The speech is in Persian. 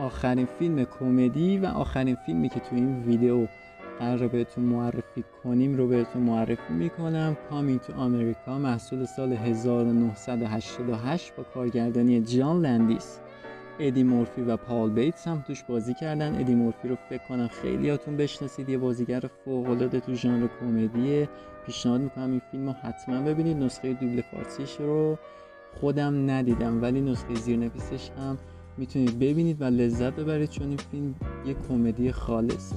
آخرین فیلم کمدی و آخرین فیلمی که تو این ویدیو قرار بهتون معرفی کنیم رو بهتون معرفی می‌کنم. Coming to America محصول سال 1988 با کارگردانی جان لندیس. ادی مورفی و پال بیتس هم توش بازی کردن. ادی مورفی رو فکر کنم خیلیاتون بشناسید. یه بازیگر فوق العاده تو ژانر کمدی پیشنهاد می‌کنم این فیلم رو حتما ببینید. نسخه دوبل فارسیش رو خودم ندیدم ولی نسخه زیرنویسش هم می‌تونید ببینید و لذت ببرید چون این فیلم یه کمدی خالصه.